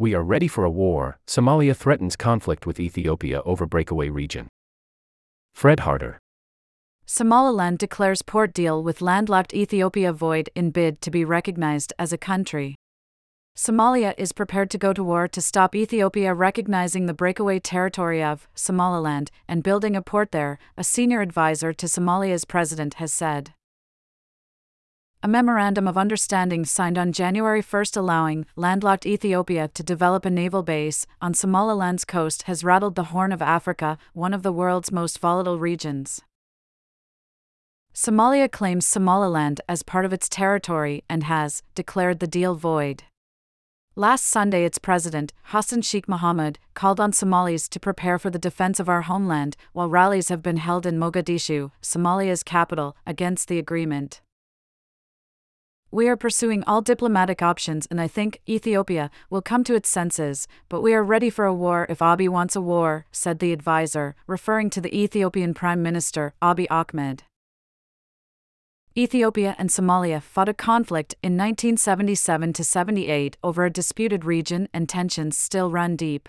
We are ready for a war. Somalia threatens conflict with Ethiopia over breakaway region. Fred Harter. Somaliland declares port deal with landlocked Ethiopia void in bid to be recognized as a country. Somalia is prepared to go to war to stop Ethiopia recognizing the breakaway territory of Somaliland and building a port there, a senior advisor to Somalia's president has said. A memorandum of understanding signed on January 1 allowing landlocked Ethiopia to develop a naval base on Somaliland's coast has rattled the Horn of Africa, one of the world's most volatile regions. Somalia claims Somaliland as part of its territory and has declared the deal void. Last Sunday, its president, Hassan Sheikh Mohamud, called on Somalis to prepare for the defense of our homeland, while rallies have been held in Mogadishu, Somalia's capital, against the agreement. We are pursuing all diplomatic options, and I think Ethiopia will come to its senses, but we are ready for a war if Abiy wants a war, said the advisor, referring to the Ethiopian Prime Minister, Abiy Ahmed. Ethiopia and Somalia fought a conflict in 1977 78 over a disputed region, and tensions still run deep.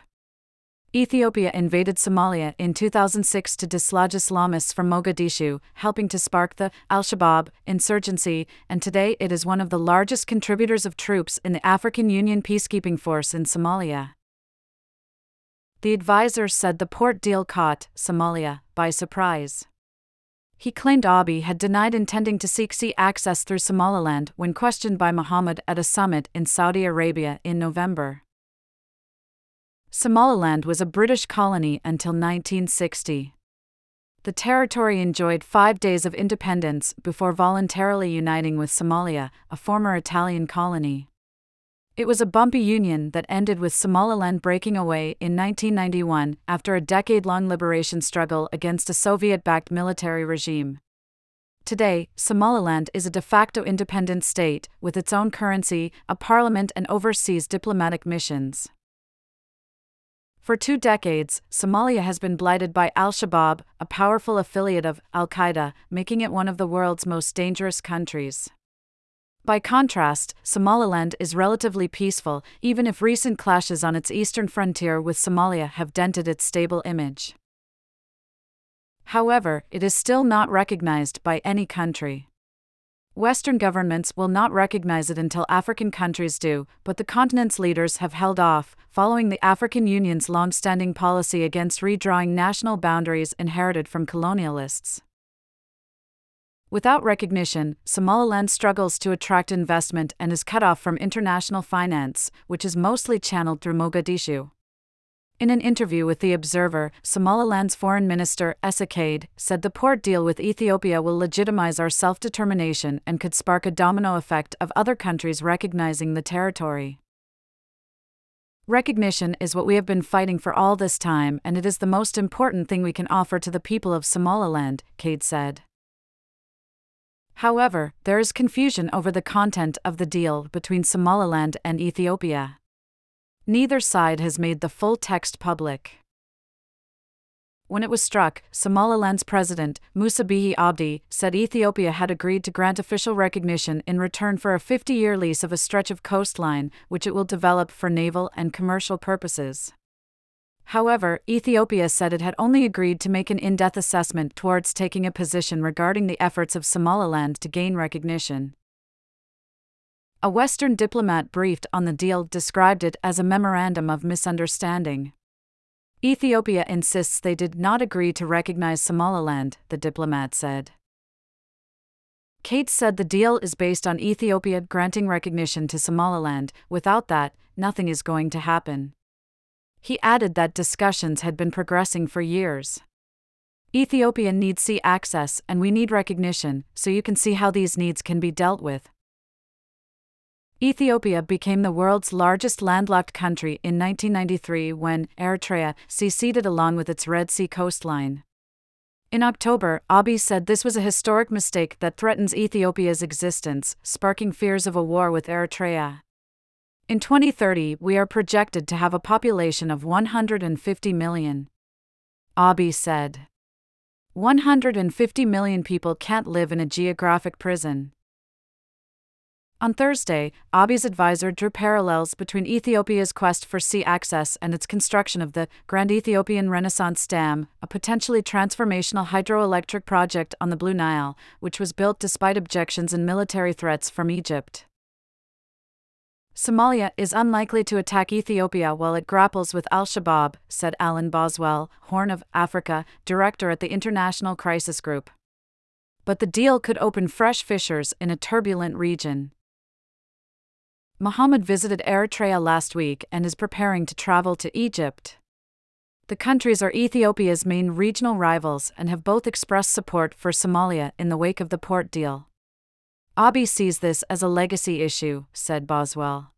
Ethiopia invaded Somalia in 2006 to dislodge Islamists from Mogadishu, helping to spark the Al Shabaab insurgency, and today it is one of the largest contributors of troops in the African Union peacekeeping force in Somalia. The advisor said the port deal caught Somalia by surprise. He claimed Abiy had denied intending to seek sea access through Somaliland when questioned by Mohamud at a summit in Saudi Arabia in November. Somaliland was a British colony until 1960. The territory enjoyed five days of independence before voluntarily uniting with Somalia, a former Italian colony. It was a bumpy union that ended with Somaliland breaking away in 1991 after a decade long liberation struggle against a Soviet backed military regime. Today, Somaliland is a de facto independent state with its own currency, a parliament, and overseas diplomatic missions. For two decades, Somalia has been blighted by Al Shabaab, a powerful affiliate of Al Qaeda, making it one of the world's most dangerous countries. By contrast, Somaliland is relatively peaceful, even if recent clashes on its eastern frontier with Somalia have dented its stable image. However, it is still not recognized by any country. Western governments will not recognize it until African countries do, but the continent's leaders have held off, following the African Union's long standing policy against redrawing national boundaries inherited from colonialists. Without recognition, Somaliland struggles to attract investment and is cut off from international finance, which is mostly channeled through Mogadishu. In an interview with The Observer, Somaliland's Foreign Minister, Essa said the port deal with Ethiopia will legitimize our self determination and could spark a domino effect of other countries recognizing the territory. Recognition is what we have been fighting for all this time, and it is the most important thing we can offer to the people of Somaliland, Kayd said. However, there is confusion over the content of the deal between Somaliland and Ethiopia. Neither side has made the full text public. When it was struck, Somaliland's president, Musa Bihi Abdi, said Ethiopia had agreed to grant official recognition in return for a 50 year lease of a stretch of coastline, which it will develop for naval and commercial purposes. However, Ethiopia said it had only agreed to make an in depth assessment towards taking a position regarding the efforts of Somaliland to gain recognition. A Western diplomat briefed on the deal described it as a memorandum of misunderstanding. Ethiopia insists they did not agree to recognize Somaliland, the diplomat said. Kayd said the deal is based on Ethiopia granting recognition to Somaliland, without that, nothing is going to happen. He added that discussions had been progressing for years. Ethiopia needs sea access and we need recognition, so you can see how these needs can be dealt with, Ethiopia became the world's largest landlocked country in 1993 when Eritrea seceded along with its Red Sea coastline. In October, Abiy said this was a historic mistake that threatens Ethiopia's existence, sparking fears of a war with Eritrea. In 2030, we are projected to have a population of 150 million. Abiy said. 150 million people can't live in a geographic prison. On Thursday, Abiy's advisor drew parallels between Ethiopia's quest for sea access and its construction of the Grand Ethiopian Renaissance Dam, a potentially transformational hydroelectric project on the Blue Nile, which was built despite objections and military threats from Egypt. Somalia is unlikely to attack Ethiopia while it grapples with Al Shabaab, said Alan Boswell, Horn of Africa, director at the International Crisis Group. But the deal could open fresh fissures in a turbulent region. Mohamud visited Eritrea last week and is preparing to travel to Egypt. The countries are Ethiopia's main regional rivals and have both expressed support for Somalia in the wake of the port deal. Abiy sees this as a legacy issue, said Boswell.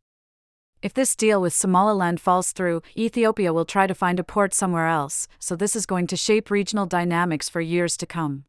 If this deal with Somaliland falls through, Ethiopia will try to find a port somewhere else, so this is going to shape regional dynamics for years to come.